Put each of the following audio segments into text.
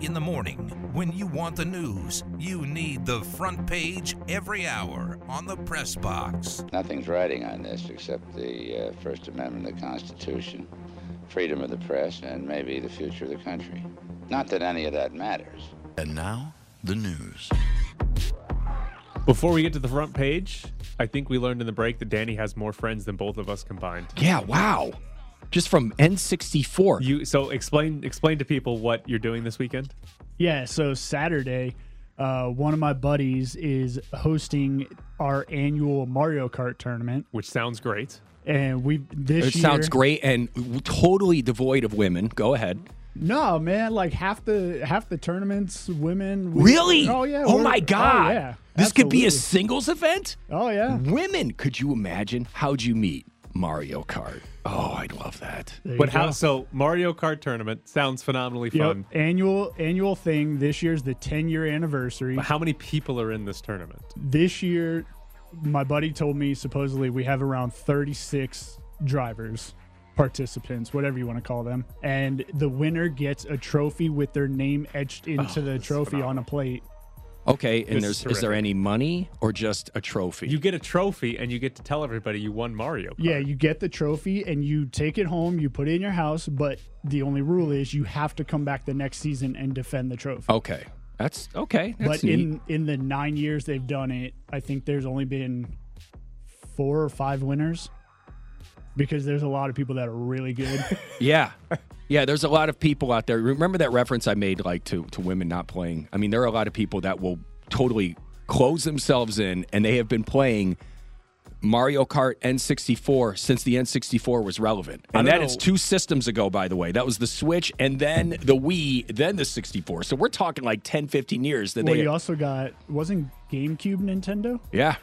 In the morning, when you want the news, you need the front page every hour on the press box. Nothing's riding on this except the uh, First Amendment of the Constitution, freedom of the press, and maybe the future of the country. Not that any of that matters. And now, the news. Before we get to the front page, I think we learned in the break that Danny has more friends than both of us combined. Yeah, wow. Just from N64. You so explain explain to people what you're doing this weekend. Yeah, so Saturday, uh, one of my buddies is hosting our annual Mario Kart tournament, which sounds great. And we this it year, sounds great and totally devoid of women. Go ahead. No, man, like half the half the tournaments, women. we- Really? Oh yeah. Oh my God. Oh, yeah. This could be a singles event? Oh yeah. Women. Could you imagine? How'd you meet Mario Kart? Oh, I'd love that. There But how so Mario Kart tournament sounds phenomenally Yep. fun. Annual annual thing. This year's the 10 year anniversary. But how many people are in this tournament? This year, my buddy told me supposedly we have around 36 drivers, participants, whatever you want to call them, and the winner gets a trophy with their name etched oh, into the this is trophy on a plate. Okay, and there's is is there any money or just a trophy? You get a trophy and you get to tell everybody you won Mario Kart. Yeah, you get the trophy and you take it home, you put it in your house, but the only rule is you have to come back the next season and defend the trophy. okay. That's okay. That's but neat. in in the 9 years they've done it, I think there's only been 4 or 5 winners because there's a lot of people that are really good. Yeah. Yeah, there's a lot of people out there. Remember that reference I made like to to women not playing? I mean, there are a lot of people that will totally close themselves in and they have been playing Mario Kart N64 since the N64 was relevant. And that is two systems ago, by the way. That was the Switch and then the Wii, then the 64. So we're talking like 10, 15 years that well, they you also got wasn't GameCube Nintendo? Yeah.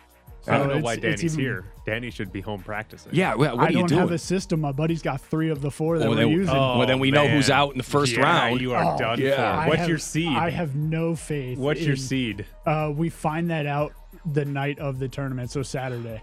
I don't know why it's Danny's even- here. Danny should be home practicing. Yeah, well, what I are you don't doing? have a system. My buddy's got 3 of the 4 that Well, we're then- using. oh. Well, then we know who's out in the first Yeah, round. You are Oh, done yeah. for. What's have- your seed? I have no faith. What's your in- seed? Uh, we find that out the night of the tournament, so Saturday.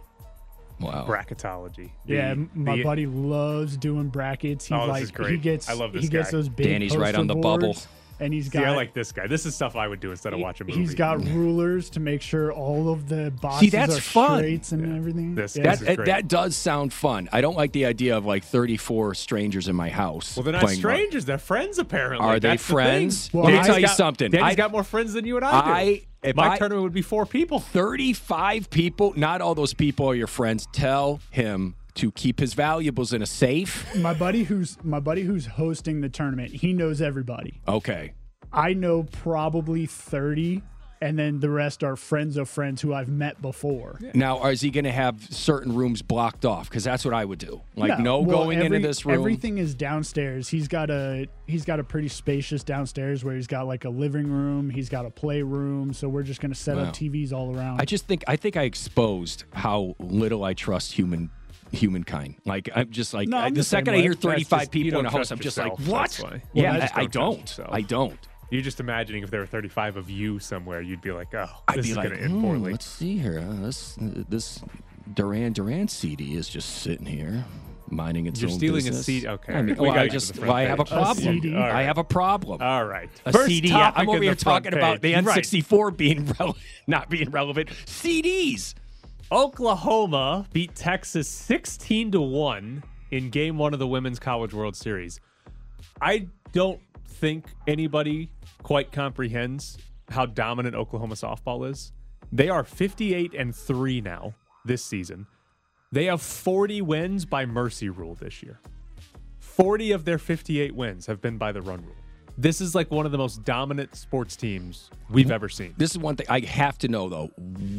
Wow. Bracketology. The- yeah, m- my the- buddy loves doing brackets. He Oh, this like is great. he gets I love this he gets guy. those big Danny's right on the bubble. boards, and he's See, got I like this guy. This is stuff I would do instead of watching a movie. he's got rulers to make sure all of the boxes that's are fun. straights and everything. This- Yeah. this That, is that does sound fun. I don't like the idea of like 34 strangers in my house. Well, they're not playing Mar- strangers. They're friends, apparently. Are they That's the friends? Well, Let me Danny's tell you got- something. Danny's I, got more friends than you and I do. I- if My I- tournament would be four people. 35 people, not all those people are your friends. Tell him to keep his valuables in a safe. my buddy who's my buddy who's hosting the tournament. He knows everybody. Okay. I know probably thirty, and then the rest are friends of friends who I've met before. Now, is he going to have certain rooms blocked off? Because that's what I would do. Like, no, well, going every- into this room. Everything is downstairs. He's got a he's got a pretty spacious downstairs where he's got like a living room. He's got a playroom. So we're just gonna set Wow. up TVs all around. I just think I think I exposed how little I trust human humankind. Like I'm just like No, I- I'm the the second I hear 35 just- people in a house, I'm just like, what? why. yeah, I, don't yourself. I don't. You're just imagining if there were 35 of you somewhere, you'd be like, oh, I'd be is like, going to end "Hmm, let's see here. Uh, this this Duran Duran CD is just sitting here. mining its You're own stealing a business. CD. Okay, I mean, well, I just well, I have a page. A problem. I have a problem. All right. A First CD. topic I'm over here talking about the N64 being rele- not being relevant. CDs. Oklahoma beat Texas 16 to 1 in game 1 of the Women's College World Series. I don't think anybody quite comprehends how dominant Oklahoma softball is. They are 58 and 3 now this season. They have 40 wins by mercy rule this year. 40 of their 58 wins have been by the run rule. This is like one of the most dominant sports teams we've ever seen. This is one thing I have to know though.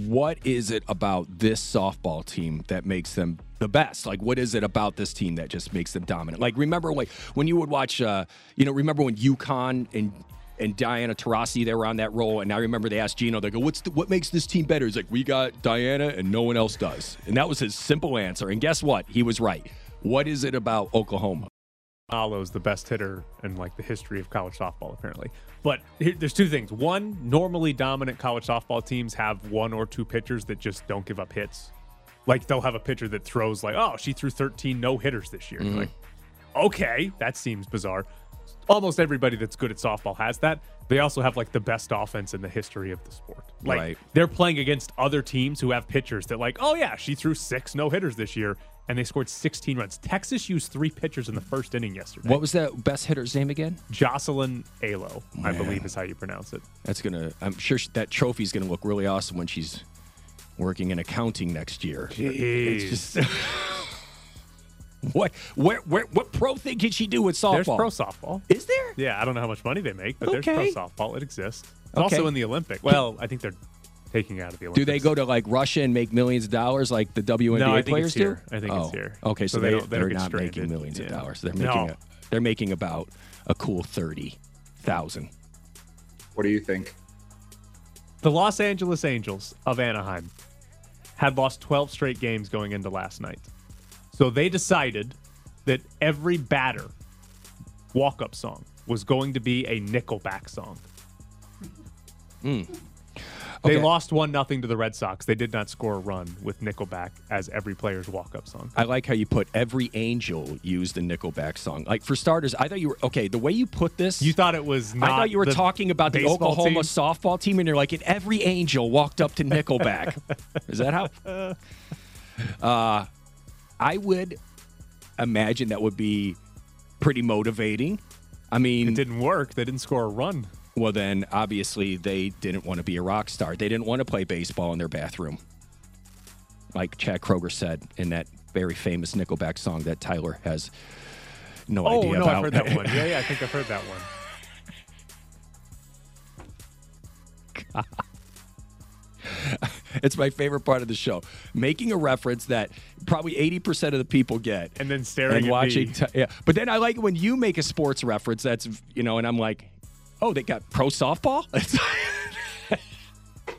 What is it about this softball team that makes them the best? Like, what is it about this team that just makes them dominant? Like, remember like when you would watch, uh, you know, remember when UConn and and Diana Taurasi they were on that role, and I remember they asked Gino, they go, "What's the, what makes this team better?" He's like, "We got Diana, and no one else does," and that was his simple answer. And guess what? He was right. What is it about Oklahoma? Alo's the best hitter in like the history of college softball, apparently. But here, there's two things. One, normally dominant college softball teams have one or two pitchers that just don't give up hits. Like they'll have a pitcher that throws like, oh, she threw 13 no hitters this year. You're Like, okay, that seems bizarre. almost everybody that's good at softball has that. They also have like the best offense in the history of the sport. Like Right. they're playing against other teams who have pitchers that like, oh yeah, she threw six no hitters this year, and they scored 16 runs. Texas used three pitchers in the first inning yesterday. What was that best hitter's name again? Jocelyn Alo, I believe is how you pronounce it. That's gonna. I'm sure that trophy's gonna look really awesome when she's working in accounting next year. Jeez. It's just what where where what pro thing can she do with softball? There's pro softball. Is there? Yeah, I don't know how much money they make, but Okay. there's pro softball. It exists. It's Okay. also in the Olympic. Well, I think they're taking out of the Do they go to like Russia and make millions of dollars like the WNBA No, I think players it's do? here. I think it's Oh, here. Okay, so, So they they, don't- they don't are not making stranded. millions of dollars. They're No. making a, they're making about a cool thirty thousand. What do you think? The Los Angeles Angels of Anaheim had lost 12 straight games going into last night. So they decided that every batter walk up song was going to be a Nickelback song. They Okay. lost 1 nothing to the Red Sox. They did not score a run with Nickelback as every player's walk up song. I like how you put every angel used a Nickelback song. Like for starters, I thought you were okay. The way you put this, You thought it was not I thought you were talking about the Oklahoma team? softball team, and you're like, and every angel walked up to Nickelback. Is that how? Uh, I would imagine that would be pretty motivating. I mean, It didn't work. They didn't score a run. Well, then obviously they didn't want to be a rock star. They didn't want to play baseball in their bathroom, like Chad Kroeger said in that very famous Nickelback song that Tyler has no Oh, idea no, about. I've heard that one. Yeah, yeah, I think I've heard that one. It's my favorite part of the show. Making a reference that probably 80% of the people get. And then staring and at watching. t- yeah. But then I like it when you make a sports reference that's, you know, and I'm like, oh, they got pro softball?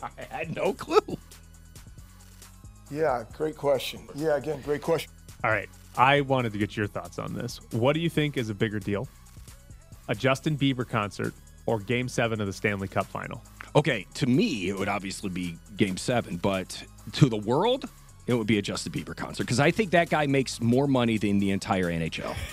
I had no clue. Yeah, great question. Yeah, again, great question. All right. I wanted to get your thoughts on this. What do you think is a bigger deal? A Justin Bieber concert or game seven of the Stanley Cup final? Okay, to me, it would obviously be game seven, but to the world, it would be a Justin Bieber concert because I think that guy makes more money than the entire NHL.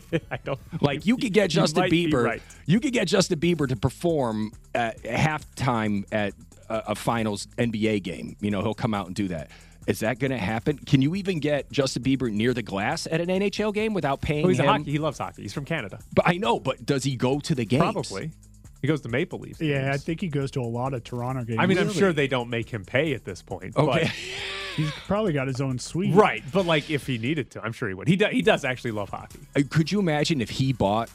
I don't Like you could get Justin Bieber, right. you could get Justin Bieber to perform at halftime at a, a finals NBA game. You know, he'll come out and do that. Is that going to happen? Can you even get Justin Bieber near the glass at an NHL game without paying Oh, he's a him? hockey. He loves hockey. He's from Canada. But I know, but does he go to the games? Probably. He goes to Maple Leafs. Yeah, I think he goes to a lot of Toronto games. I mean, I'm Really? sure they don't make him pay at this point. Okay. he's probably got his own suite. But, right. But like, if he needed to, I'm sure he would. He, do, he does actually love hockey. Uh, Could you imagine if he bought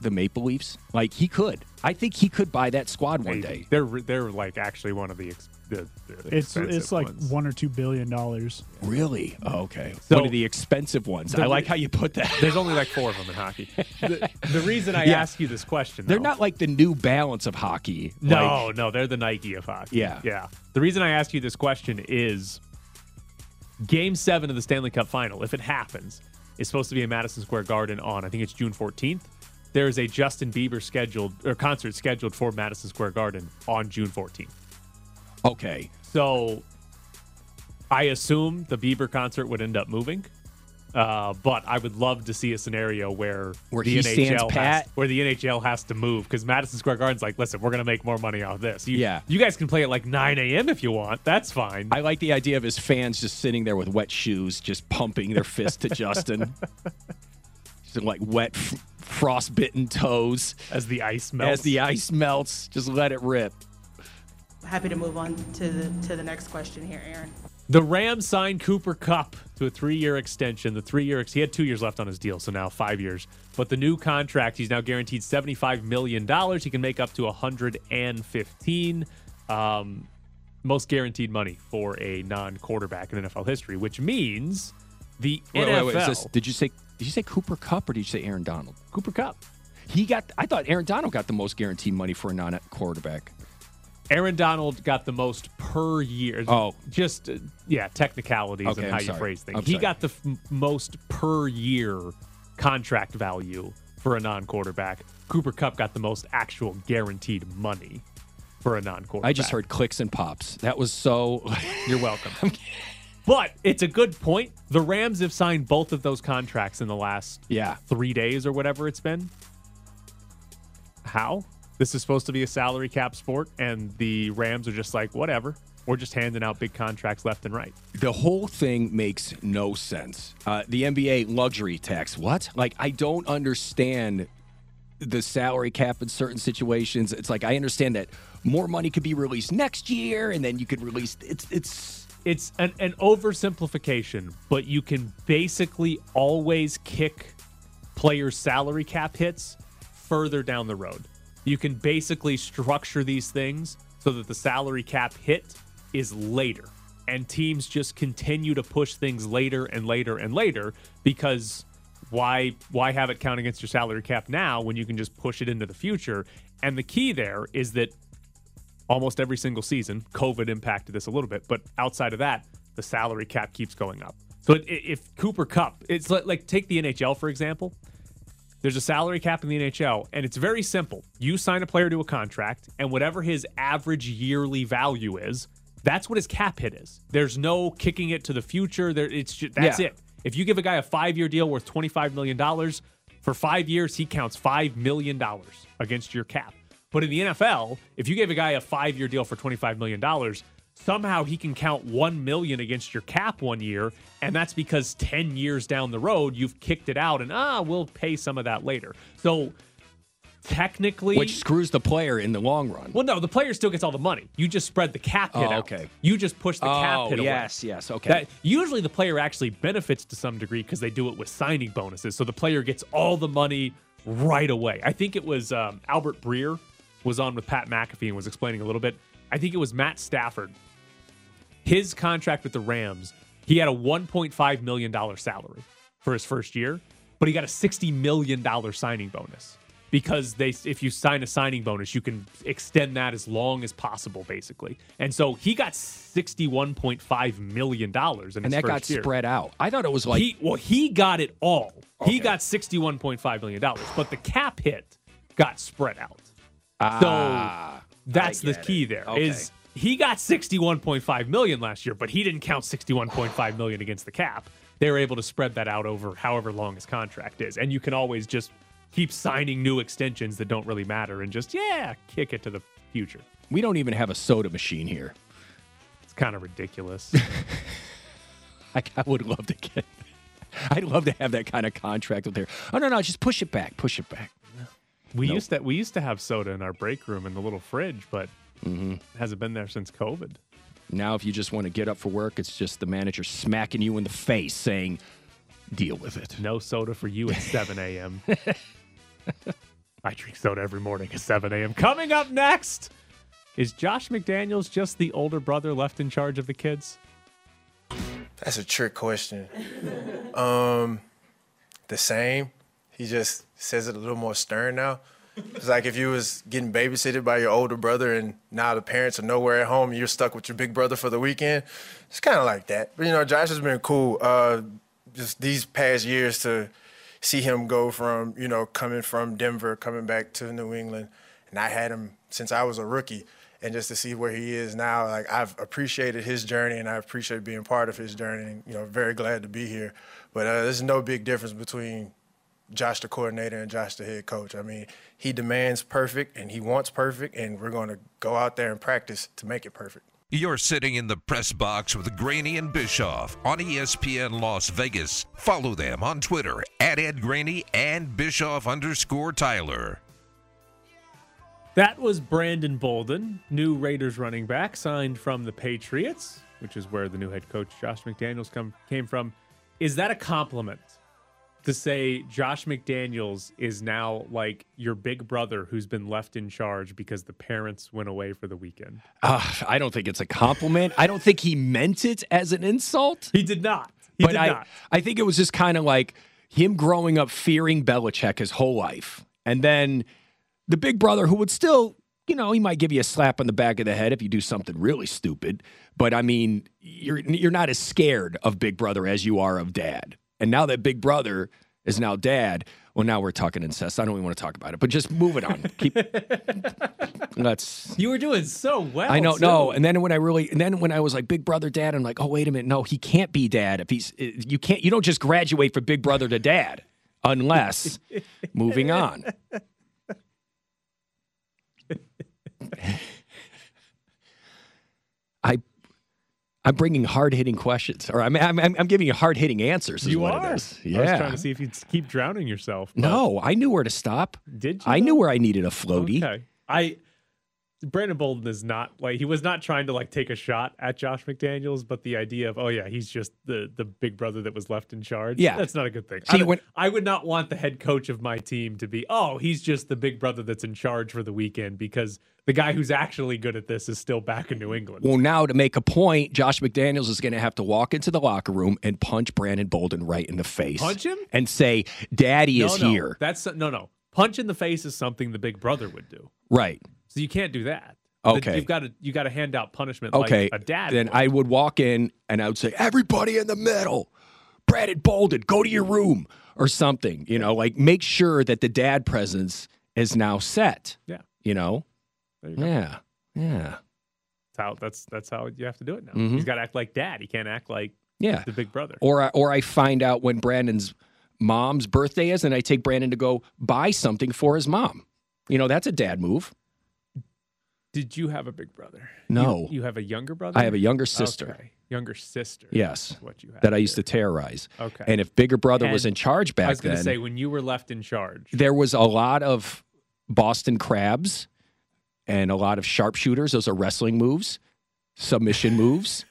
the Maple Leafs? Like he could. I think he could buy that squad one day. They're they're like actually one of the ex, the, the It's it's like ones. one or two billion dollars. Really? Oh, okay. So- one of the expensive ones. I like how you put that. There's only like four of them in hockey. The, the reason I Yeah. ask you this question, They're though- not like the new balance of hockey. No, Like, no, they're the Nike of hockey. Yeah. yeah. The reason I ask you this question is Game Seven of the Stanley Cup Final, if it happens, is supposed to be in Madison Square Garden on I think it's June 14th. There is a Justin Bieber scheduled or concert scheduled for Madison Square Garden on June 14th. Okay. So I assume the Bieber concert would end up moving. Uh, but I would love to see a scenario where Where the NHL has, where the NHL has to move because Madison Square Garden's like, listen, we're gonna make more money off this. You, Yeah. you guys can play at like 9 a.m. if you want. That's fine. I like the idea of his fans just sitting there with wet shoes, just pumping their fist to Justin. Just like wet, frostbitten toes as the ice melts. as the ice melts. Just let it rip. Happy to move on to the to the next question here, Aaron. The Rams signed Cooper Kupp to a three-year extension. The three-year he had two years left on his deal, so now five years. But the new contract, he's now guaranteed seventy-five million dollars. He can make up to hundred and fifteen. Um, most guaranteed money for a non-quarterback in NFL history, which means the Wait, NFL wait, wait, is this- did you say? Did you say Cooper Kupp or did you say Aaron Donald? Cooper Kupp. He got. I thought Aaron Donald got the most guaranteed money for a non-quarterback. Aaron Donald got the most per year. Oh. just uh, yeah, technicalities Okay, and how I'm you sorry. phrase things. I'm he sorry. got the f- most per year contract value for a non-quarterback. Cooper Kupp got the most actual guaranteed money for a non-quarterback. I just heard clicks and pops. That was so. You're welcome. but it's a good point. The Rams have signed both of those contracts in the last yeah. three days or whatever it's been. how this is supposed to be a salary cap sport, and the Rams are just like, whatever. We're just handing out big contracts left and right. The whole thing makes no sense. Uh, the NBA luxury tax. What? Like, I don't understand the salary cap in certain situations. It's like I understand that more money could be released next year, and then you could release. It's it's it's an, an oversimplification, but you can basically always kick players' salary cap hits further down the road. You can basically structure these things so that the salary cap hit is later. And teams just continue to push things later and later and later because why why have it count against your salary cap now when you can just push it into the future? And the key there is that almost every single season, COVID impacted this a little bit, but outside of that, the salary cap keeps going up. So if Cooper Kupp, it's like, like take the NHL for example. There's a salary cap in the NHL, and it's very simple. You sign a player to a contract, and whatever his average yearly value is, that's what his cap hit is. There's no kicking it to the future. There, it's just, that's yeah. it. If you give a guy a five year deal worth $25 million, for five years, he counts $5 million against your cap. But in the NFL, if you gave a guy a five year deal for $25 million, somehow he can count 1 million against your cap one year and that's because 10 years down the road you've kicked it out and ah we'll pay some of that later. So technically which screws the player in the long run. Well no the player still gets all the money. You just spread the cap hit oh, out. okay. You just push the oh, cap hit away. yes yes okay. That, usually the player actually benefits to some degree because they do it with signing bonuses so the player gets all the money right away. I think it was um, albert breer was on with pat mcafee and was explaining a little bit. I think it was matt stafford his contract with the rams he had a $1.5 million salary for his first year but he got a $60 million signing bonus because they if you sign a signing bonus, you can extend that as long as possible, basically. And so he got sixty one point five million dollars, in his life. and that got year. spread out. I thought it was like he, well, he got it all. Okay. He got sixty one point five million dollars, but the cap hit got spread out. Ah, so that's the key it. there. Okay. Is he got 61.5 million last year, but he didn't count 61.5 million against the cap. They were able to spread that out over however long his contract is. And you can always just keep signing new extensions that don't really matter and just, yeah, kick it to the future. We don't even have a soda machine here. It's kind of ridiculous. I, I would love to get. I'd love to have that kind of contract with there. Oh no, no, just push it back, push it back. We nope. used to we used to have soda in our break room in the little fridge, but mm-hmm. hasn't been there since COVID. Now, if you just want to get up for work, it's just the manager smacking you in the face, saying, "Deal with it." No soda for you at 7 a.m. I drink soda every morning at 7 a.m. Coming up next, is Josh McDaniels just the older brother left in charge of the kids? That's a trick question. um, the same. He just says it a little more stern now. It's like if you was getting babysitted by your older brother and now the parents are nowhere at home and you're stuck with your big brother for the weekend. It's kind of like that. But you know, Josh has been cool. Uh, just these past years to see him go from you know coming from Denver, coming back to New England, and I had him since I was a rookie, and just to see where he is now, like I've appreciated his journey and I appreciate being part of his journey. And, you know, very glad to be here. But uh, there's no big difference between Josh the coordinator and Josh the head coach. I mean, he demands perfect and he wants perfect, and we're going to go out there and practice to make it perfect. You're sitting in the press box with Graney and Bischoff on ESPN Las Vegas. Follow them on Twitter at Ed Graney and Bischoff underscore Tyler. That was Brandon Bolden, new Raiders running back, signed from the Patriots, which is where the new head coach Josh McDaniels come, came from. Is that a compliment to say Josh McDaniels is now like your big brother who's been left in charge because the parents went away for the weekend? Uh, I don't think it's a compliment. I don't think he meant it as an insult. He did not. He but did I, not. I think it was just kind of like him growing up fearing Belichick his whole life. And then the big brother who would still, you know, he might give you a slap on the back of the head if you do something really stupid. But I mean, you're you're not as scared of Big Brother as you are of Dad. And now that Big Brother is now Dad, well, now we're talking incest. I don't even want to talk about it, but just move it on. Keep. Let's. You were doing so well. I know. too. No, and then when I really, and then when I was like Big Brother Dad, I'm like, oh wait a minute, no, he can't be Dad if he's. Eh, you can't. You don't just graduate from Big Brother to Dad unless. moving on. I'm bringing hard hitting questions, or I'm, I'm I'm giving you hard hitting answers. Is You what are. It is. I was Yeah. trying to see if you'd keep drowning yourself. no, I knew where to stop. Did you? I knew where I needed a floaty. Okay. I Brandon Bolden is not like he was not trying to like take a shot at Josh McDaniels, but the idea of oh yeah, he's just the the big brother that was left in charge. Yeah. that's not a good thing. See, I, when- I would not want the head coach of my team to be oh he's just the big brother that's in charge for the weekend because the guy who's actually good at this is still back in New England. Well, now to make a point, Josh McDaniels is going to have to walk into the locker room and punch Brandon Bolden right in the face. Punch him? and say, "Daddy no, is no, here." That's no no. Punch in the face is something the big brother would do. Right. So you can't do that. Okay. You've got to you got to hand out punishment Okay. like a dad. Then would. I would walk in and I would say, "Everybody in the middle, Brandon Bolden, go to your room." Or something, you know, like make sure that the dad presence is now set. Yeah. You know? You. Yeah. Yeah. That's how that's that's how you have to do it now. Mhm. He's got to act like dad. He can't act like Yeah. the big brother. Or I, or I find out when Brandon's mom's birthday is and I take Brandon to go buy something for his mom. You know, that's a dad move. Did you have a big brother? No. You, you have a younger brother. I have a younger sister. Okay. Younger sister. Yes. what you had That I used to terrorize. Okay. And if bigger brother was in charge back I was going to say when you were left in charge. there was a lot of Boston crabs and a lot of sharpshooters. Those are wrestling moves, submission moves,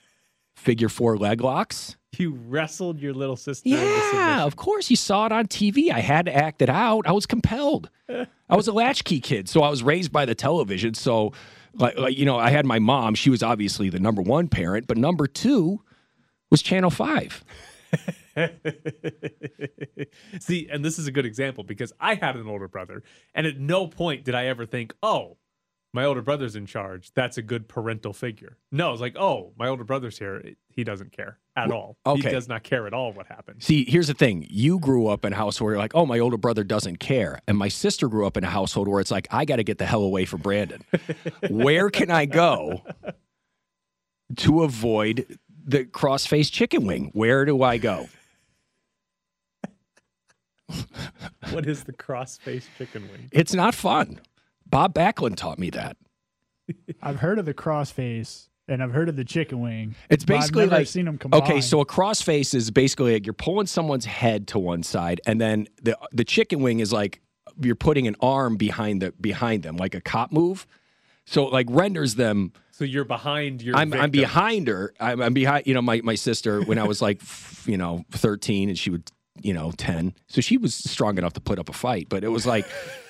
figure four leg locks. You wrestled your little sister. Yeah, of course. You saw it on TV. I had to act it out. I was compelled. I was a latchkey kid, so I was raised by the television. So, like, like, you know, I had my mom. She was obviously the number one parent, but number two was Channel Five. See, and this is a good example because I had an older brother, and at no point did I ever think, oh, my older brother's in charge. That's a good parental figure. No, it's like, oh, my older brother's here. He doesn't care at all. He does not care at all what happens. See, here's the thing. You grew up in a house where you're like, oh, my older brother doesn't care. And my sister grew up in a household where it's like, I got to get the hell away from Brandon. where can I go to avoid the cross face chicken wing? Where do I go? what is the cross-faced chicken wing? It's not fun. Bob Backlund taught me that. I've heard of the crossface and I've heard of the chicken wing. It's but I've basically never like seen them combined. okay, so a crossface is basically like you're pulling someone's head to one side, and then the the chicken wing is like you're putting an arm behind the behind them, like a cop move. So it like renders them. So you're behind your. I'm, I'm behind her. I'm, I'm behind. You know, my my sister when I was like you know 13 and she would you know 10, so she was strong enough to put up a fight. But it was like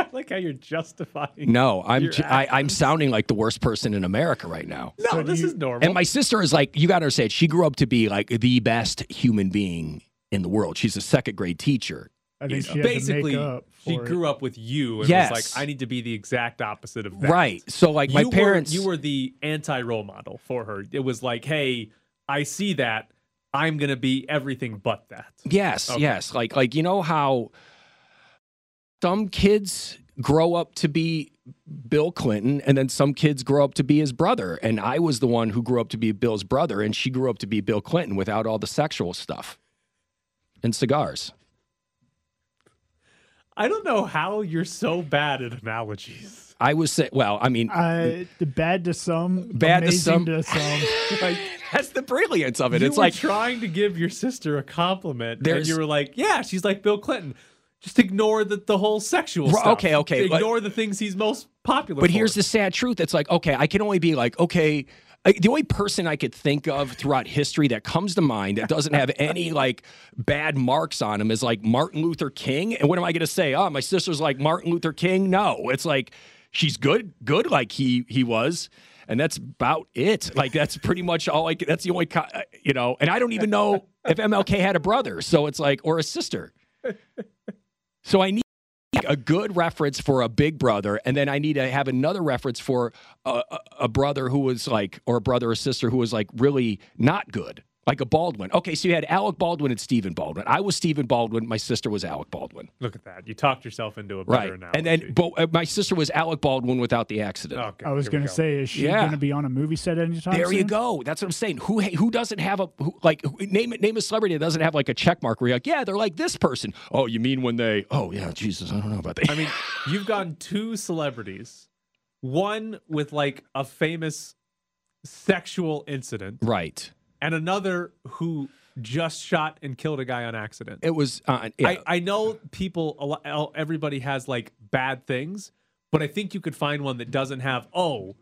I like how you're justifying. no, I'm your j- I, I'm actions. sounding like the worst person in America right now. No, So this you- is normal. And my sister is like, you got to understand, she grew up to be like the best human being in the world. She's a second grade teacher. I think she had basically to make up she it. grew up with you and Yes. was like, I need to be the exact opposite of that. Right. So, like, my you parents. were, you were the anti role model for her. It was like, hey, I see that. I'm gonna be everything but that. Yes, Okay. yes. Like, like you know how some kids grow up to be Bill Clinton, and then some kids grow up to be his brother. And I was the one who grew up to be Bill's brother, and she grew up to be Bill Clinton without all the sexual stuff and cigars. I don't know how you're so bad at analogies. I was say, well, I mean, Uh, bad to some, Bad to amazing some. to some. Like that's the brilliance of it. you it's were like trying to give your sister a compliment, and you were like, "Yeah, she's like Bill Clinton." Just ignore the, the whole sexual stuff. okay, okay, but- Ignore the things he's most popular. But for. here's the sad truth. It's like, okay, I can only be like, okay, I, the only person I could think of throughout history that comes to mind that doesn't have any like bad marks on him is like Martin Luther King. And what am I going to say? Oh, my sister's like Martin Luther King. No, it's like she's good, good like he he was. And that's about it. Like that's pretty much all. Like that's the only, co- uh, you know. And I don't even know if MLK had a brother. So it's like or a sister. So I need a good reference for a big brother, and then I need to have another reference for a, a, a brother who was like, or a brother or sister who was like really not good, like a Baldwin. Okay, so you had Alec Baldwin and Stephen Baldwin. I was Stephen Baldwin. My sister was Alec Baldwin. look at that. You talked yourself into a Right, better analogy. and then but uh, my sister was Alec Baldwin without the accident. Okay, I was going to say, is she Yeah. going to be on a movie set anytime There soon? you go. That's what I'm saying. Who who doesn't have a who, like who, name it name a celebrity that doesn't have like a check mark where you're like, yeah, they're like this person. Oh, you mean when they? Oh yeah, Jesus, I don't know about that. I mean, you've gotten two celebrities, one with like a famous sexual incident, Right. And another who just shot and killed a guy on accident. It was. Uh, yeah. I, I know people, everybody has like bad things, but I think you could find one that doesn't have, oh,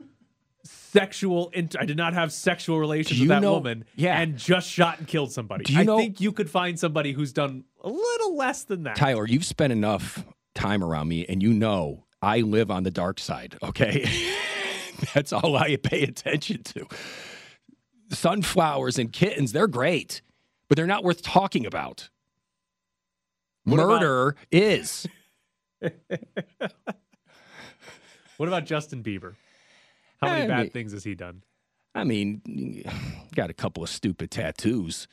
sexual, I did not have sexual relations with that know- woman yeah. and just shot and killed somebody. Do you I know- think you could find somebody who's done a little less than that. Tyler, you've spent enough time around me, and you know I live on the dark side. Okay, that's all I pay attention to. Sunflowers and kittens—they're great, but they're not worth talking about. What about- Murder is. What about Justin Bieber? How many I bad things has he done? I mean, got a couple of stupid tattoos.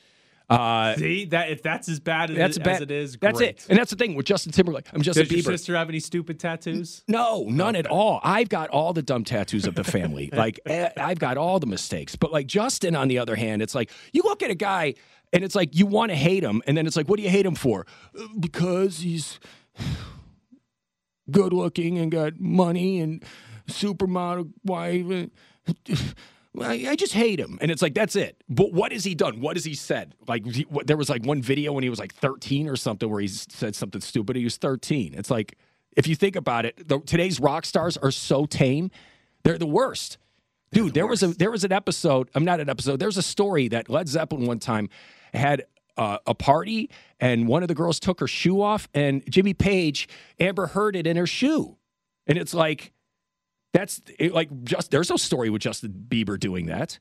Uh, See that if that's as bad as, that's it, bad. as it is, That's it. And that's the thing with Justin Timberlake. I'm Justin Does your Bieber. sister have any stupid tattoos? No, none at all. I've got all the dumb tattoos of the family. like eh, I've got all the mistakes. But like Justin, on the other hand, it's like you look at a guy and it's like you want to hate him, and then it's like, what do you hate him for? "Uh, Because he's good looking and got money and supermodel wife. I, I just hate him, and it's like that's it. But what has he done? What has he said? Like he, what, there was like one video when he was like 13 or something where he said something stupid. He was 13. It's like if you think about it, the, today's rock stars are so tame. They're the worst. Dude, there was a there was an episode. I'm not an episode. There's a story that Led Zeppelin one time had uh, a party, and one of the girls took her shoe off, and Jimmy Page Amber Heard it in her shoe, and it's like that's it, like just there's no story with Justin Bieber doing that.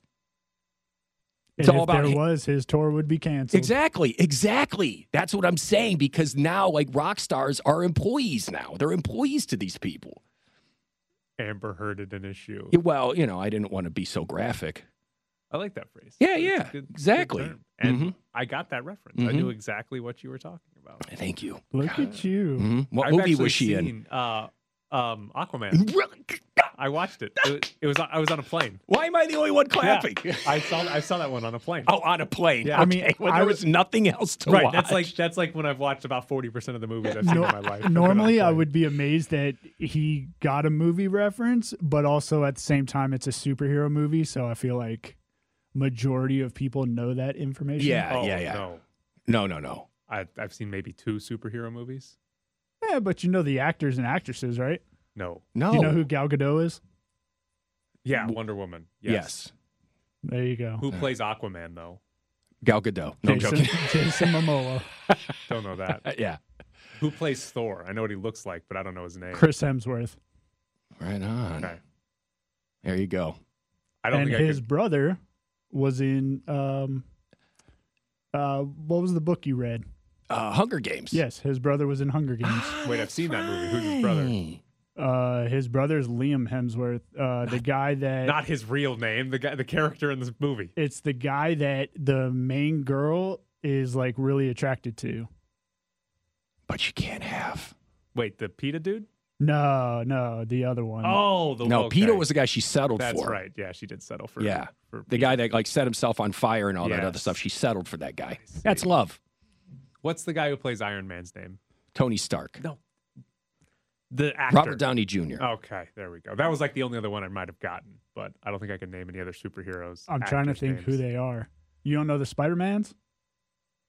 It's And all if about there him. was, his tour would be canceled. Exactly, exactly. That's what I'm saying because now, like, rock stars are employees now. They're employees to these people. Amber Heard it in issue. Yeah, Well, you know, I didn't want to be so graphic. I like that phrase. Yeah, It's yeah, good- good exactly. term. And Mhm. I got that reference. I Mhm. knew exactly what you were talking about. Thank you. Look at you. Mhm. What I've movie was she in? Uh, um, Aquaman. I watched it. It was, it was. I was on a plane. Why am I the only one clapping? Yeah, I saw. I saw that one on a plane. Oh, on a plane. Yeah. I I mean, mean, when I there was- was nothing else to right. watch. That's like that's like when I've watched about forty percent of the movies I've seen No- in my life. I've been on a Normally, I would be amazed that he got a movie reference, but also at the same time, it's a superhero movie. So I feel like majority of people know that information. Yeah, Oh, yeah, yeah. No, no, no, no. I, I've seen maybe two superhero movies. Yeah, but you know the actors and actresses, right? No. No. Do you know who Gal Gadot is? Yeah, Wonder Woman. Yes. yes. There you go. Who plays Aquaman though? Gal Gadot. No, Jason, joking. Jason Momoa, Don't know that. Yeah. Who plays Thor? I know what he looks like, but I don't know his name. Chris Hemsworth, Right on. Okay. There you go. I don't and think I his could. brother was in. Um, uh, what was the book you read? Uh, Hunger Games. Yes, his brother was in Hunger Games. Wait, I've seen that movie. Who's his brother? Right. Uh, his brother's Liam Hemsworth, uh, the guy that Not his real name. The guy, the character in this movie. it's the guy that the main girl is like really attracted to. But you can't have. Wait, the Peeta dude? No, no, the other one. Oh, the No, okay. Peter was the guy she settled for. That's for. right. Yeah, she did settle for. Yeah. for The guy that like set himself on fire and all that other stuff. She settled for that guy. That's love. What's the guy who plays Iron Man's name? Tony Stark. No. The actor. Robert Downey Jr. Okay, there we go. That was like the only other one I might have gotten, but I don't think I can name any other superheroes. I'm trying to actors' think who they are. You don't know the Spider Mans?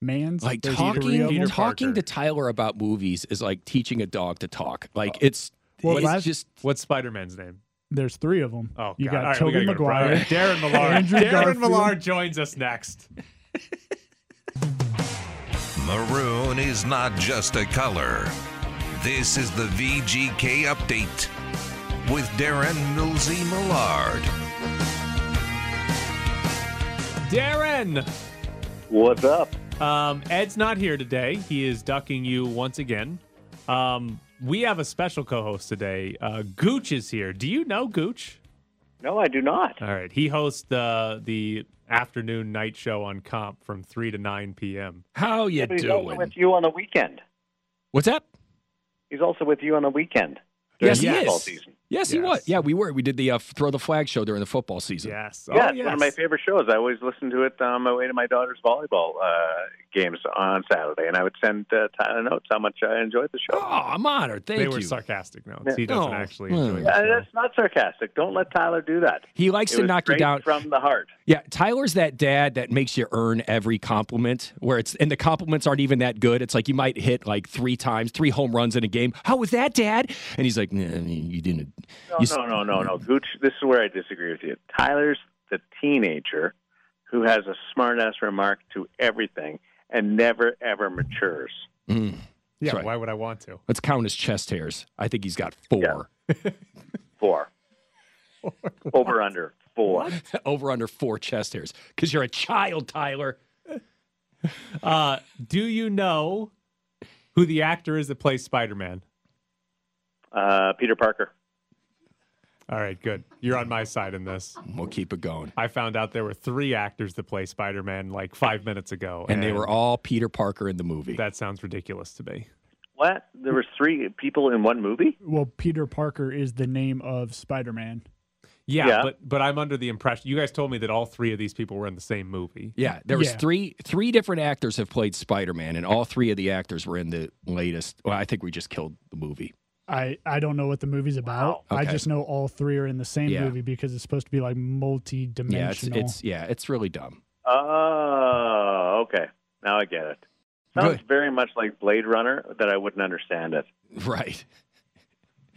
Mans? Like There's talking, three of Peter them. talking to Tyler about movies is like teaching a dog to talk. Like oh. it's, Well, it's last- just What's Spider Man's name? There's three of them. Oh, you God. got All right, we Tobey gotta go to Maguire. Brian. Darren Millard. Andrew Darren Garfield. Millard joins us next. Maroon is not just a color. This is the VGK update with Darren Millsy Millard. Darren. What's up? Um, Ed's not here today. He is ducking you once again. Um, we have a special co-host today. Uh, Gooch is here. Do you know Gooch? No, I do not. All right. He hosts the the afternoon night show on Comp from three to nine p.m. how you But he's doing? with you on the weekend. What's that? He's also with you on the weekend. Yes, during he football is. Season. Yes, he was. Yeah, we were. We did the uh, throw the flag show during the football season. Yes. yeah, it's one of my favorite shows. I always listen to it on my way to my daughter's volleyball uh, games on Saturday, and I would send uh, Tyler notes how much I enjoyed the show. Oh, I'm honored. Thank they you. were sarcastic notes. Yeah. He doesn't Oh, actually enjoy the show. that's not sarcastic. Don't let Tyler do that. He likes It to was knock you down. from the heart. Yeah, Tyler's that dad that makes you earn every compliment. Where it's and the compliments aren't even that good. It's like you might hit like three times, three home runs in a game. How was that, Dad? And he's like, nah, you didn't. No, you no, no, no, no. Gooch, this is where I disagree with you. Tyler's the teenager who has a smart ass remark to everything and never ever matures. Mm, Yeah, right. why would I want to? let's count his chest hairs. I think he's got four. Four. Over under four. Over under four chest hairs. Because you're a child, Tyler. Uh, do you know who the actor is that plays Spider Man? Uh, Peter Parker. All right, good. You're on my side in this. We'll keep it going. I found out there were three actors that play Spider Man like five minutes ago, And they were all Peter Parker in the movie. That sounds ridiculous to me. What? There were three people in one movie? Well, Peter Parker is the name of Spider Man. Yeah, Yeah. but but I'm under the impression you guys told me that all three of these people were in the same movie. Yeah, there was Yeah. three three different actors have played Spider Man, and all three of the actors were in the latest. Well, I think we just killed the movie. I, I don't know what the movie's about. I Okay. just know all three are in the same Yeah. movie because it's supposed to be like multi-dimensional. Yeah, it's it's yeah, it's really dumb. Oh, okay. Now I get it. Sounds Good. very much like Blade Runner that I wouldn't understand it. Right.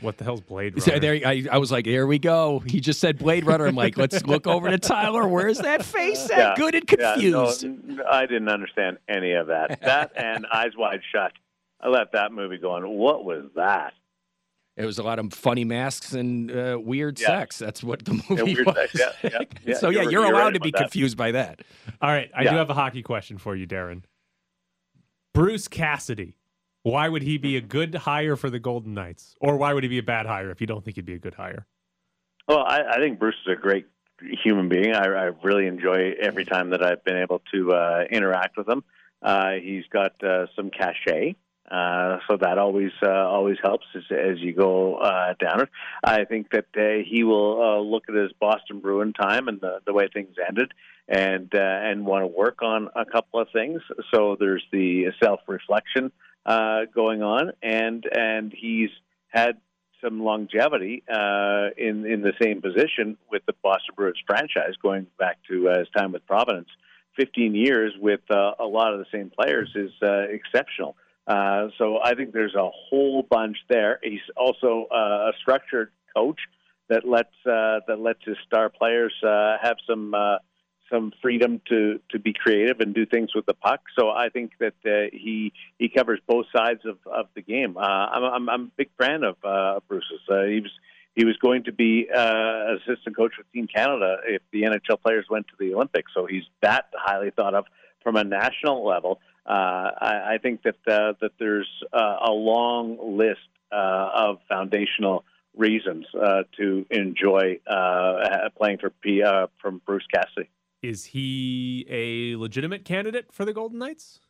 What the hell's Blade So Runner? there, I, I was like, here we go. He just said Blade Runner. I'm like, let's look over to Tyler. Where's that face at? Yeah. Good and Yeah, no, confused. n- I didn't understand any of that. That and Eyes Wide Shut. I left that movie going, what was that? It was a lot of funny masks and uh, weird Yeah. sex. That's what the movie weird was. sex, yeah, yeah, yeah. so yeah, You're- you're, you're allowed right to be about that. confused by that. all right, I Yeah. do have a hockey question for you, Darren. Bruce Cassidy. Why would he be a good hire for the Golden Knights, or why would he be a bad hire if you don't think he'd be a good hire? Well, I, I think Bruce is a great human being. I, I really enjoy every time that I've been able to uh, interact with him. Uh, he's got uh, some cachet, uh, so that always uh, always helps as, as you go uh, down it. I think that uh, he will uh, look at his Boston Bruin time and the, the way things ended, and uh, and want to work on a couple of things. So there's the self reflection uh, going on, and and he's had some longevity uh, in in the same position with the Boston Bruins franchise, going back to uh, his time with Providence. 15 years with uh, a lot of the same players is uh, exceptional. Uh, so I think there's a whole bunch there. He's also uh, a structured coach that lets uh, that lets his star players uh, have some uh, some freedom to to be creative and do things with the puck. So I think that uh, he he covers both sides of, of the game. Uh, I'm, I'm I'm a big fan of uh, Bruce's. Uh, he was he was going to be uh, assistant coach with Team Canada if the NHL players went to the Olympics. So he's that highly thought of from a national level. Uh, I, I think that uh, that there's uh, a long list uh, of foundational reasons uh, to enjoy uh, playing for P, uh, from Bruce Cassidy. Is he a legitimate candidate for the Golden Knights?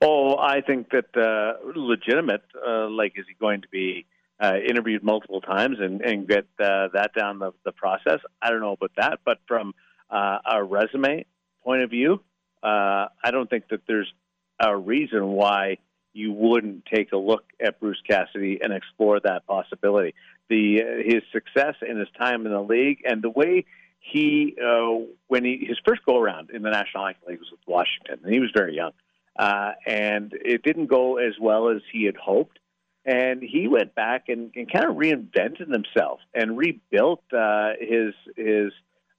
Oh, I think that uh, legitimate. Uh, like, is he going to be uh, interviewed multiple times and, and get uh, that down the, the process? I don't know about that, but from uh, a resume point of view, uh, I don't think that there's a reason why you wouldn't take a look at Bruce Cassidy and explore that possibility. The his success and his time in the league and the way he uh, when he his first go around in the National Hockey League was with Washington, and he was very young, uh, and it didn't go as well as he had hoped. And he went back and, and kind of reinvented himself and rebuilt uh, his his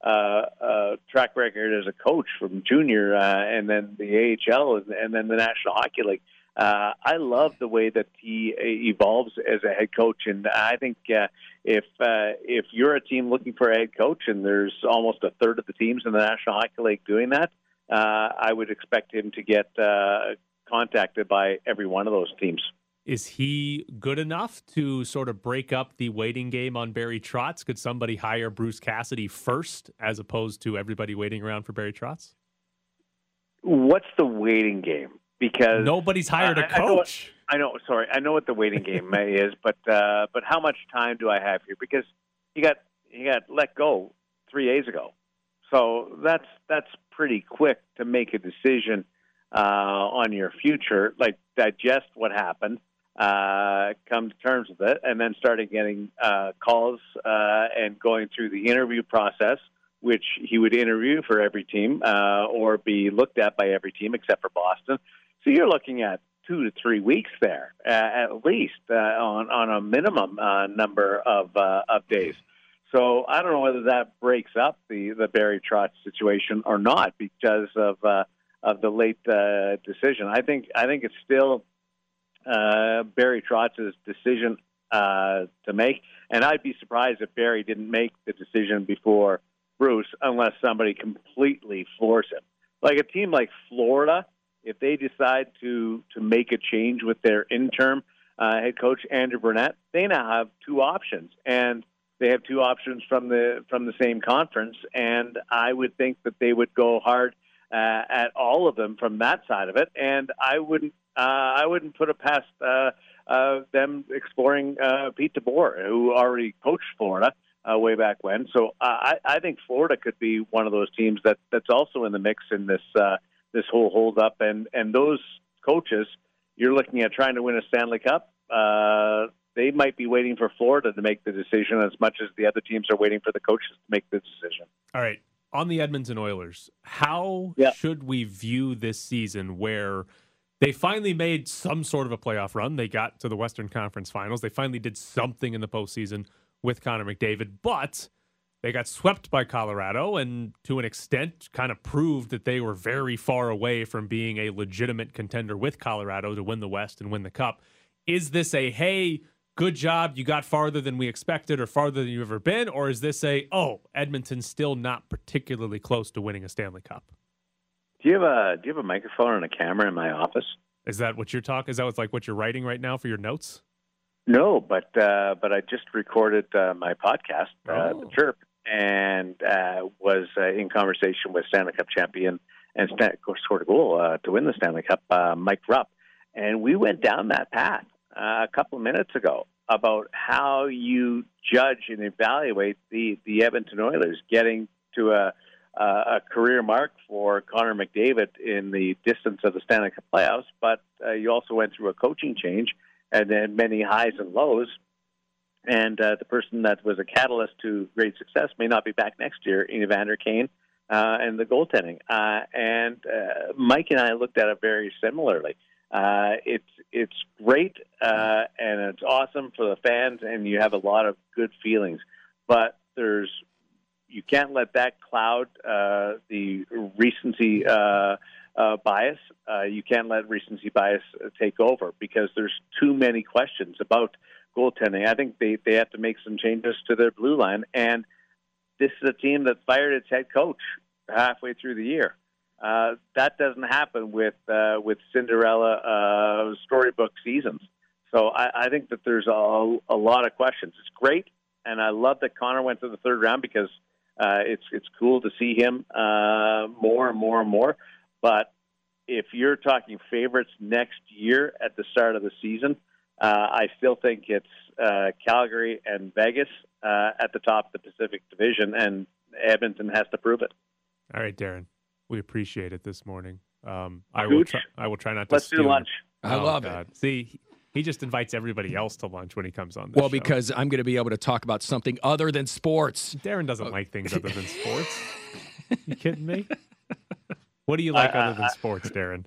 uh, uh, track record as a coach from junior uh, and then the AHL and, and then the National Hockey League. Uh, I love the way that he uh, evolves as a head coach, and I think uh, if uh, if you're a team looking for a head coach, and there's almost a third of the teams in the National Hockey League doing that, uh, I would expect him to get uh, contacted by every one of those teams. Is he good enough to sort of break up the waiting game on Barry Trotz? Could somebody hire Bruce Cassidy first as opposed to everybody waiting around for Barry Trotz? What's the waiting game? Because Nobody's hired a I- I know what- coach. I know. Sorry, I know what the waiting game is, but uh, but how much time do I have here? Because he got he got let go three days ago, so that's that's pretty quick to make a decision uh, on your future. Like digest what happened, uh, come to terms with it, and then started getting uh, calls uh, and going through the interview process, which he would interview for every team uh, or be looked at by every team except for Boston. So you're looking at two to three weeks there, uh, at least uh, on on a minimum uh, number of uh, of days. So I don't know whether that breaks up the the Barry Trotz situation or not because of uh, of the late uh, decision. I think I think it's still Barry Trotz's decision to make, and I'd be surprised if Barry didn't make the decision before Bruce, unless somebody completely floors him. Like a team like Florida, if they decide to to make a change with their interim uh, head coach Andrew Brunette, they now have two options, and they have two options from the from the same conference, and I would think that they would go hard uh, at all of them from that side of it, and I wouldn't uh, I wouldn't put it past uh, uh, them exploring uh, Pete DeBoer, who already coached Florida uh, way back when. So uh, I, I think Florida could be one of those teams that that's also in the mix in this uh, this whole hold up, and and those coaches you're looking at trying to win a Stanley Cup. Uh, they might be waiting for Florida to make the decision as much as the other teams are waiting for the coaches to make the decision. All right. On the Edmonton Oilers, how Yeah. should we view this season where they finally made some sort of a playoff run? They got to the Western Conference Finals. They finally did something in the postseason with Connor McDavid, but they got swept by Colorado and to an extent kind of proved that they were very far away from being a legitimate contender with Colorado to win the West and win the Cup. Is this a, hey, good job, you got farther than we expected or farther than you've ever been? Or is this a, oh, Edmonton's still not particularly close to winning a Stanley Cup? Do you have a Do you have a microphone and a camera in my office? Is that what you're talking? Is that what's like what you're writing right now for your notes? No, but uh, but I just recorded uh, my podcast, uh, Oh. The Chirp, and uh, was uh, in conversation with Stanley Cup champion and Stan- scored a goal uh, to win the Stanley Cup, uh, Mike Rupp, and we went down that path uh, a couple of minutes ago about how you judge and evaluate the the Edmonton Oilers getting to a a career mark for Connor McDavid in the distance of the Stanley Cup playoffs, but uh, you also went through a coaching change and then many highs and lows. And uh, the person that was a catalyst to great success may not be back next year in Evander Kane uh, and the goaltending. Uh, and uh, Mike and I looked at it very similarly. Uh, it's it's great uh, and it's awesome for the fans, and you have a lot of good feelings. But there's you can't let that cloud uh, the recency uh, uh, bias. Uh, you can't let recency bias uh, take over because there's too many questions about goaltending. I think they, they have to make some changes to their blue line. And this is a team that fired its head coach halfway through the year. Uh, that doesn't happen with uh, with Cinderella uh, storybook seasons. So I, I think that there's a, a lot of questions. It's great, and I love that Connor went to the third round because uh, it's it's cool to see him uh, more and more and more. But if you're talking favorites next year at the start of the season, uh, I still think it's uh, Calgary and Vegas uh, at the top of the Pacific Division, and Edmonton has to prove it. All right, Darren, we appreciate it this morning. Um, I will. Try, I will try not to. Let's do steal- lunch. I Oh, love it. See, he- he just invites everybody else to lunch when he comes on. This Well, show. because I'm going to be able to talk about something other than sports. Darren doesn't like things other than sports. you kidding me? What do you like I- other than I- sports, Darren?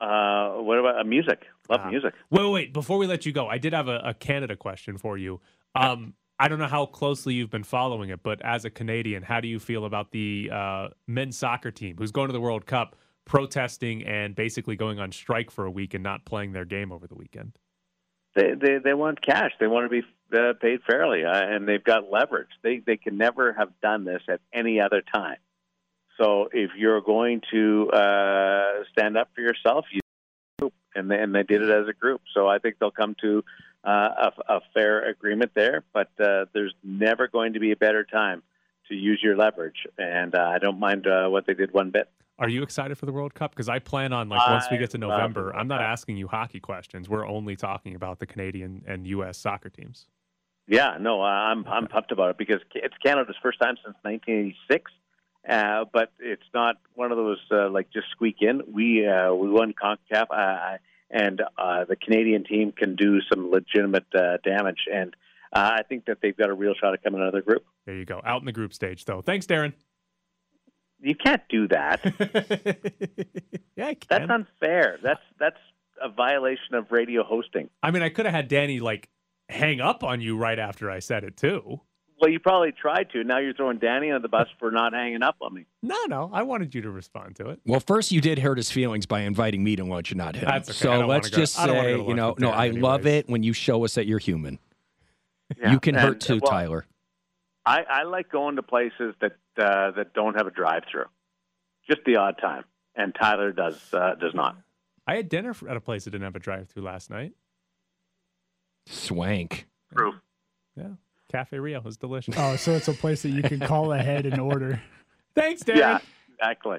Uh, what about uh, music? Love Ah. music. Wait, wait, wait. Before we let you go, I did have a, a Canada question for you. Um, I don't know how closely you've been following it, but as a Canadian, how do you feel about the uh, men's soccer team who's going to the World Cup, protesting and basically going on strike for a week and not playing their game over the weekend? They they, they want cash. They want to be uh, paid fairly, uh, and they've got leverage. They they can never have done this at any other time. So if you're going to uh, stand up for yourself, you group, and they, and they did it as a group. So I think they'll come to uh, a, a fair agreement there. But uh, there's never going to be a better time to use your leverage, and uh, I don't mind uh, what they did one bit. Are you excited for the World Cup? Because I plan on like once we get to I love the November, I'm not asking you hockey questions. We're only talking about the Canadian and U.S. soccer teams. Yeah, no, I'm I'm pumped about it because it's Canada's first time since 1986. Uh, but it's not one of those uh, like just squeak in. We uh, we won Concacaf, uh, and uh, the Canadian team can do some legitimate uh, damage. And uh, I think that they've got a real shot at coming out of their group. There you go. Out in the group stage, though. Thanks, Darren. You can't do that. yeah, I That's unfair. That's that's a violation of radio hosting. I mean, I could have had Danny like hang up on you right after I said it too. Well, you probably tried to. Now you're throwing Danny on the bus for not hanging up on me. No, no, I wanted you to respond to it. Well, first you did hurt his feelings by inviting me to lunch and not him. That's okay. So let's wanna go- just I don't wanna say, you know, no, Darren I love it when you show us that you're human. Yeah. You can And, hurt too, well, Tyler. I, I like going to places that uh, that don't have a drive-through, just the odd time. And Tyler does uh, does not. I had dinner at a place that didn't have a drive-through last night. Swank. True. Yeah, Cafe Rio was delicious. Oh, so it's a place that you can call ahead and order. Thanks, Darren. Yeah, exactly.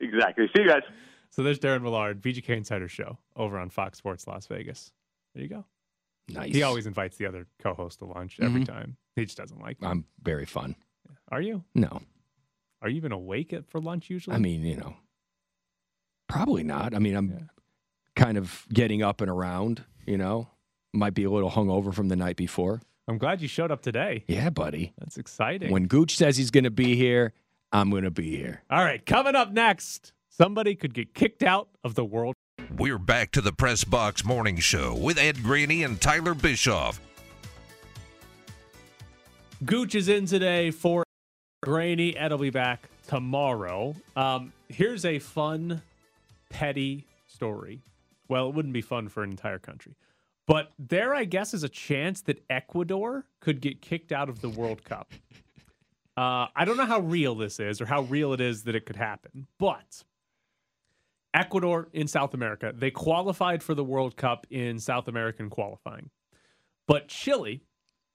exactly. See you guys. So there's Darren Millard, VGK Insider Show over on Fox Sports Las Vegas. There you go. Nice. He always invites the other co-host to lunch every Mhm. time. He just doesn't like. me. I'm very fun. Are you? No, Are you even awake at, for lunch usually? I mean, you know, probably not. I mean, I'm Yeah. kind of getting up and around, you know, might be a little hungover from the night before. I'm glad you showed up today. Yeah, buddy. That's exciting. When Gooch says he's going to be here, I'm going to be here. All right, coming up next, somebody could get kicked out of the World We're back to the Press Box Morning Show with Ed Graney and Tyler Bischoff. Gooch is in today for Graney. Ed will be back tomorrow. Um, here's a fun, petty story. Well, it wouldn't be fun for an entire country. But there, I guess, is a chance that Ecuador could get kicked out of the World Cup. Uh, I don't know how real this is or how real it is that it could happen, but Ecuador in South America, they qualified for the World Cup in South American qualifying. But Chile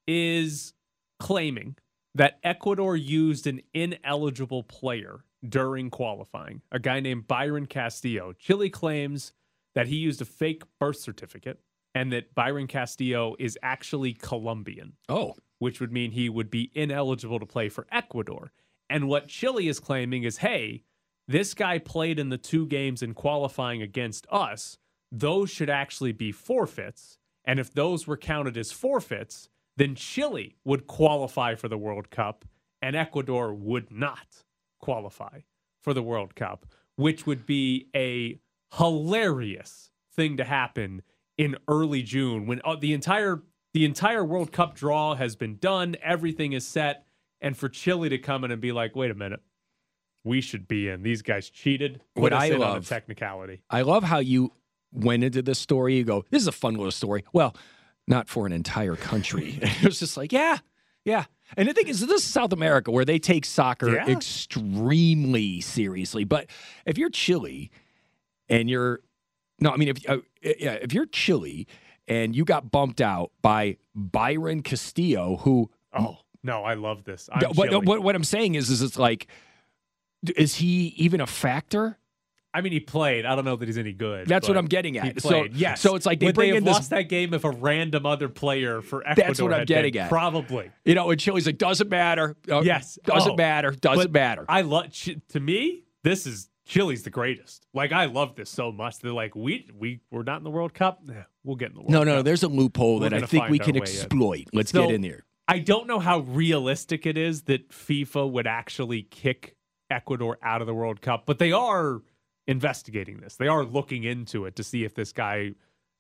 is claiming that Ecuador used an ineligible player during qualifying, a guy named Byron Castillo. Chile claims that he used a fake birth certificate and that Byron Castillo is actually Colombian, Oh, which would mean he would be ineligible to play for Ecuador. And what Chile is claiming is hey, this guy played in the two games in qualifying against us. Those should actually be forfeits. And if those were counted as forfeits, then Chile would qualify for the World Cup and Ecuador would not qualify for the World Cup, which would be a hilarious thing to happen in early June when uh, the entire the entire World Cup draw has been done, everything is set, and for Chile to come in and be like, "Wait a minute, we should be in. These guys cheated. Put What I in on a love- technicality." I love how you went into this story. You go, this is a fun little story. Well, not for an entire country. it was just like, yeah, yeah. And the thing is, this is South America where they take soccer Yeah. extremely seriously. But if you're Chile and you're, no, I mean, if, uh, yeah, if you're Chile and you got bumped out by Byron Castillo, who Oh no, I love this. I'm what, what, what I'm saying is, is it's like, is he even a factor? I mean, he played. I don't know that he's any good. That's what I'm getting at. So- yes. so it's like they Would bring they in this- lost that game if a random other player for Ecuador. That's what I'm had been? getting at. Probably. You know, and Chile's like, doesn't matter. Uh, Yes. Doesn't Oh. matter. Doesn't But matter. I love. To me, this is Chile's the greatest. Like I love this so much. They're like, we we we're not in the World Cup. Yeah, we'll get in the World no, Cup. no, no. There's a loophole We're that I think we can way in. exploit. Let's So- get in there. I don't know how realistic it is that FIFA would actually kick Ecuador out of the World Cup, but they are investigating this. They are looking into it to see if this guy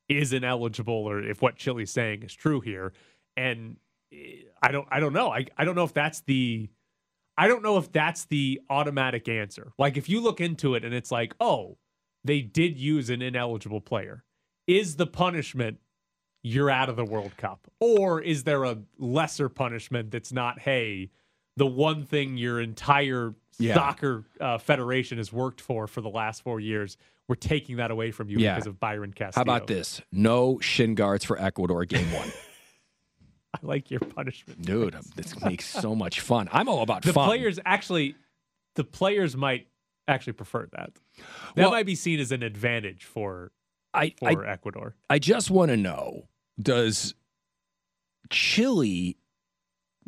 is ineligible or if what Chile's saying is true here. And eh, I don't I don't know. I, I don't know if that's the I don't know if that's the automatic answer. Like if you look into it and it's like, "Oh, they did use an ineligible player." Is the punishment you're out of the World Cup? Or is there a lesser punishment that's not, hey, the one thing your entire Yeah. soccer uh, federation has worked for for the last four years, we're taking that away from you Yeah. because of Byron Castillo. How about this? No shin guards for Ecuador game one. I like your punishment. Dude, um, this makes so much fun. I'm all about fun. The fun. players actually, the players might actually prefer that. That Well- might be seen as an advantage for I, for I Ecuador. I just want to know does Chile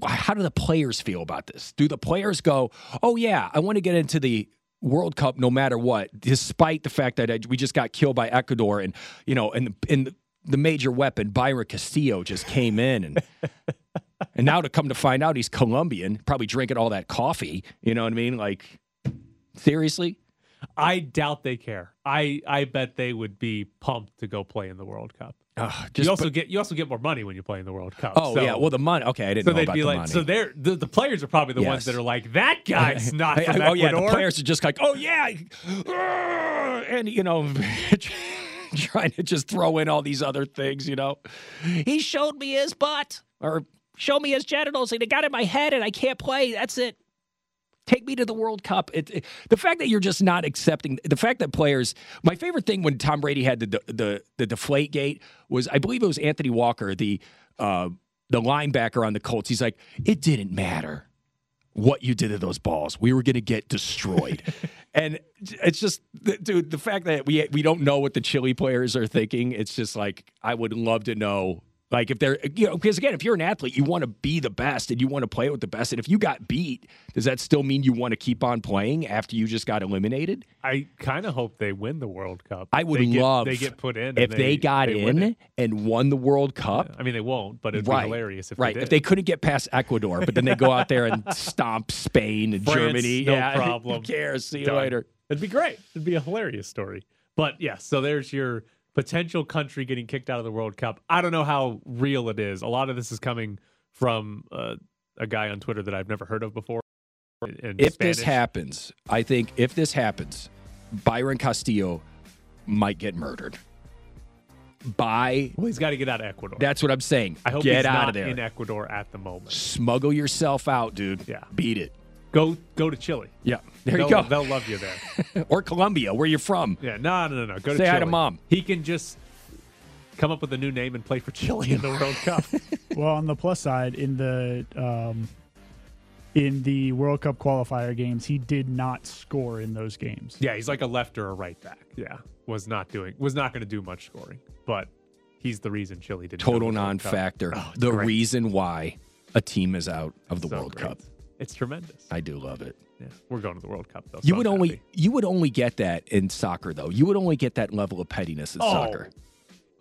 how do the players feel about this? Do the players go, "Oh yeah, I want to get into the World Cup no matter what, despite the fact that I, we just got killed by Ecuador and you know, and and the major weapon Byron Castillo just came in and and now to come to find out he's Colombian, probably drinking all that coffee, you know what I mean? Like seriously? I doubt they care. I I bet they would be pumped to go play in the World Cup. Ugh, you also get you also get more money when you play in the World Cup. Oh so- yeah, well the money. Okay, I didn't so know they'd about be the like, money. so they're the, the players are probably the ones that are like, that guy's not I- from I- oh yeah, the players are just like, oh yeah, uh, and you know, trying to just throw in all these other things. You know, he showed me his butt or show me his genitals, and it got in my head, and I can't play. That's it. Take me to the World Cup. It, it- the fact that you're just not accepting the fact that players. My favorite thing when Tom Brady had the the the deflate gate was I believe it was Anthony Walker, the uh, the linebacker on the Colts. He's like, it didn't matter what you did to those balls. We were going to get destroyed. and it's just, dude, the fact that we we don't know what the Chile players are thinking. It's just like I would love to know. Like if they're, you know, because again, if you're an athlete, you want to be the best and you want to play with the best. And if you got beat, does that still mean you want to keep on playing after you just got eliminated? I kind of hope they win the World Cup. I would They get- love they get put in if they, got they in and won the World Cup. I mean, they won't, but it'd right, be hilarious if right. they if they couldn't get past Ecuador, but then they go out there and stomp Spain and France, Germany, no yeah, problem. Who cares? See you Done. later. It'd be great. It'd be a hilarious story. But yeah, so there's your potential country getting kicked out of the World Cup. I don't know how real it is. A lot of this is coming from uh, a guy on Twitter that I've never heard of before. If Spanish. this happens, I think if this happens, Byron Castillo might get murdered. By well, he's got to get out of Ecuador. that's what I'm saying. I hope get out of there. in Ecuador at the moment. Smuggle yourself out, dude. Yeah. beat it. Go go to Chile. Yeah, there they'll, you go. They'll love you there. or Colombia, where you're from. Yeah, no, no, no, no. Go to Say hi Chile. to mom. He can just come up with a new name and play for Chile in the World Cup. well, on the plus side, in the um, in the World Cup qualifier games, he did not score in those games. Yeah, he's like a left or a right back. Yeah, was not doing was not going to do much scoring, but he's the reason Chile didn't. Total the World Cup. non-factor. Oh, the great. reason why a team is out of the So World great. Cup. It's tremendous. I do love it. Yeah, we're going to the World Cup though. You so would I'm only happy. you would only get that in soccer though. You would only get that level of pettiness in Oh. soccer.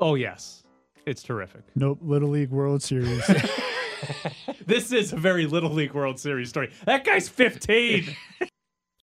Oh yes, it's terrific. Nope, Little League World Series. This is a very little league World Series story. That guy's 15.